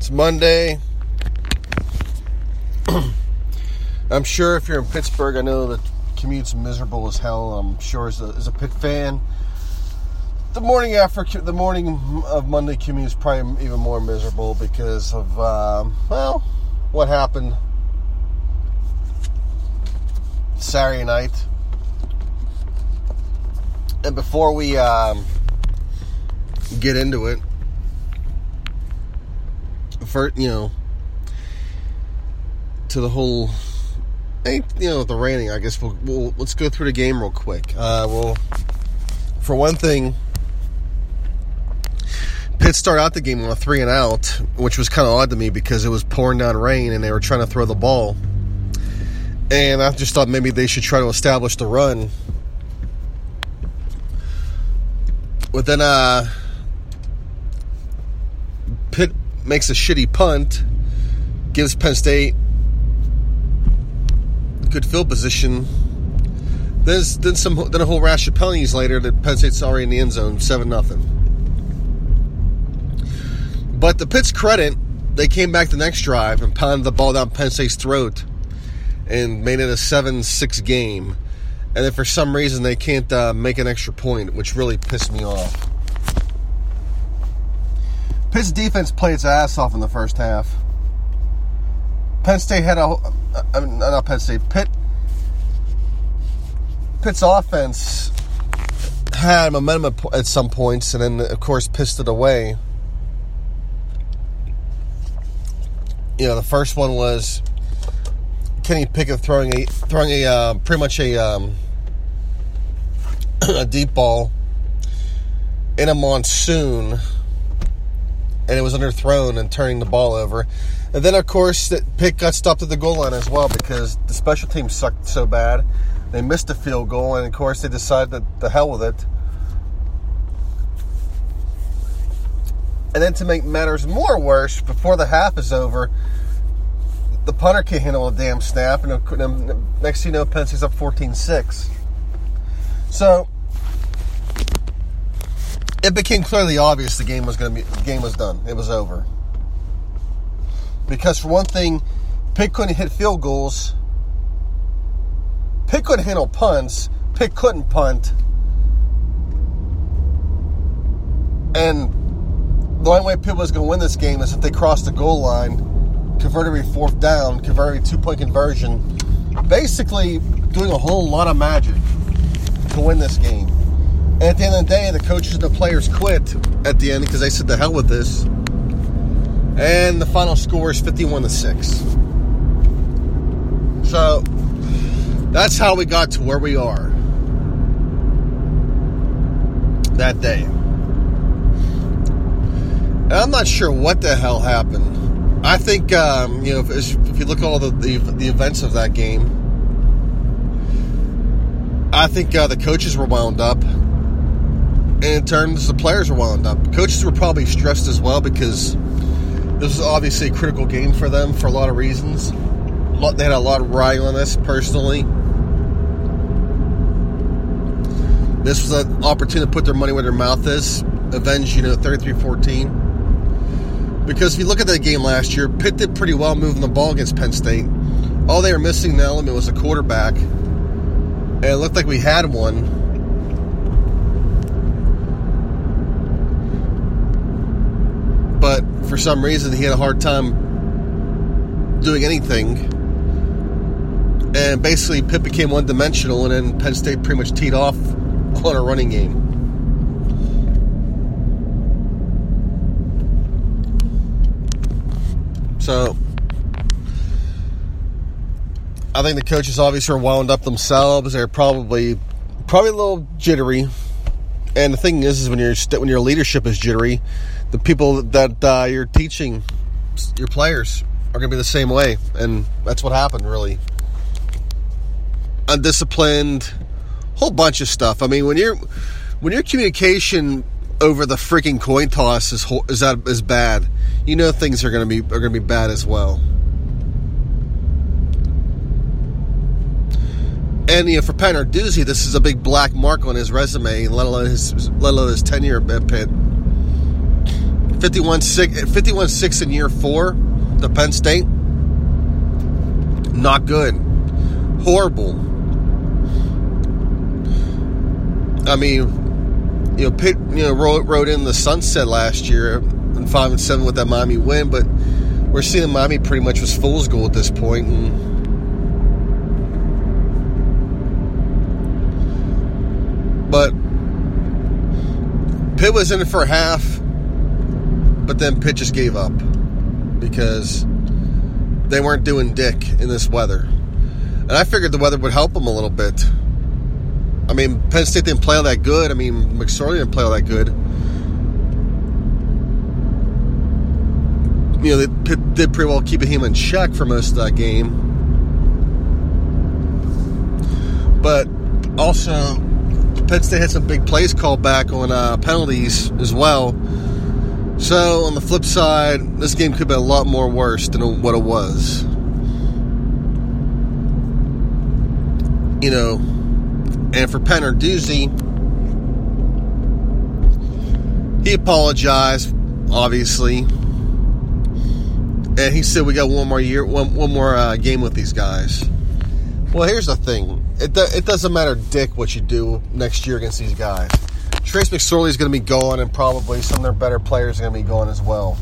It's Monday. I'm sure if you're in Pittsburgh, I know the commute's miserable as hell. I'm sure as a, as a Pitt fan, the morning after the morning of Monday commute is probably even more miserable because of um, well, what happened Saturday night. And before we um, get into it, for you know, to the whole, you know, the rating. I guess we'll, we'll let's go through the game real quick. Uh, well, for one thing, Pitt started out the game on a three and out, which was kind of odd to me because it was pouring down rain and they were trying to throw the ball. And I just thought maybe they should try to establish the run. But then, uh, Pitt makes a shitty punt, gives Penn State good field position. Then, then some, then a whole rash of penalties later that Penn State's already in the end zone, seven nothing. But the Pitt's credit, they came back the next drive and pounded the ball down Penn State's throat and made it a seven-six game. And then for some reason they can't uh, make an extra point, which really pissed me off. Pitt's defense played its ass off in the first half. Penn State had a, I mean, not Penn State, Pitt. Pitt's offense had momentum at some points, and then of course pissed it away. You know, the first one was Kenny Pickett throwing a throwing a uh, pretty much a um, a deep ball in a monsoon and it was underthrown and turning the ball over. And then, of course, that pick got stopped at the goal line as well because the special team sucked so bad. They missed a field goal, and of course, they decided that the hell with it. And then to make matters more worse, before the half is over, the punter can't handle a damn snap, and next thing you know, Penn State's up 14 6. So, it became clearly obvious the game was going to be the game was done. It was over. Because for one thing, Pitt couldn't hit field goals. Pitt couldn't handle punts. Pitt couldn't punt. And the only way Pitt was going to win this game is if they crossed the goal line, converted a fourth down, converted a two point conversion, basically doing a whole lot of magic to win this game. And at the end of the day, the coaches and the players quit at the end because they said, the hell with this. And the final score is 51 to 6. So that's how we got to where we are that day. And I'm not sure what the hell happened. I think, um, you know, if, if, you look at all the, the, the events of that game, I think uh, the coaches were wound up in turns the players were wound up. Coaches were probably stressed as well because this was obviously a critical game for them for a lot of reasons. They had a lot of riding on this personally. This was an opportunity to put their money where their mouth is, avenge, you know, 33-14. Because if you look at that game last year, Pitt did pretty well moving the ball against Penn State. All they were missing in the element was a quarterback. And it looked like we had one but for some reason he had a hard time doing anything And basically, Pitt became one dimensional, and then Penn State pretty much teed off on a running game. So, I think the coaches obviously are wound up themselves. They're probably probably a little jittery. And the thing is, is when your when your leadership is jittery, the people that uh, you're teaching, your players, are going to be the same way, and that's what happened. Really, undisciplined, whole bunch of stuff. I mean, when you're when your communication over the freaking coin toss is is that is bad, you know things are going to be are going to be bad as well. And you know, for Pat Narduzzi, this is a big black mark on his resume, let alone his let alone his tenure at Pitt. 51 6, 51 6 in year four, the Penn State. Not good. Horrible. I mean, you know, Pitt, you know, rode, rode in the sunset last year and five and seven with that Miami win, but we're seeing Miami pretty much was fool's gold at this point, and But Pitt was in it for half, but then Pitt just gave up because they weren't doing dick in this weather. And I figured the weather would help them a little bit. I mean, Penn State didn't play all that good. I mean, McSorley didn't play all that good. You know, they did pretty well keeping him in check for most of that game. But also, Penn State had some big plays called back on uh, penalties as well. So, on the flip side, this game could be a lot more worse than what it was. You know, and for Pat Narduzzi, he apologized, obviously, and he said we got one more year, one, one more uh, game with these guys. Well, here's the thing it, do, it doesn't matter dick what you do next year against these guys. Trace McSorley is going to be gone, and probably some of their better players are going to be gone as well.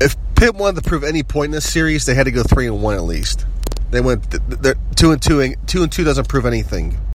If Pitt wanted to prove any point in this series, they had to go three and one at least. They went they're two and two. And, Two and two doesn't prove anything.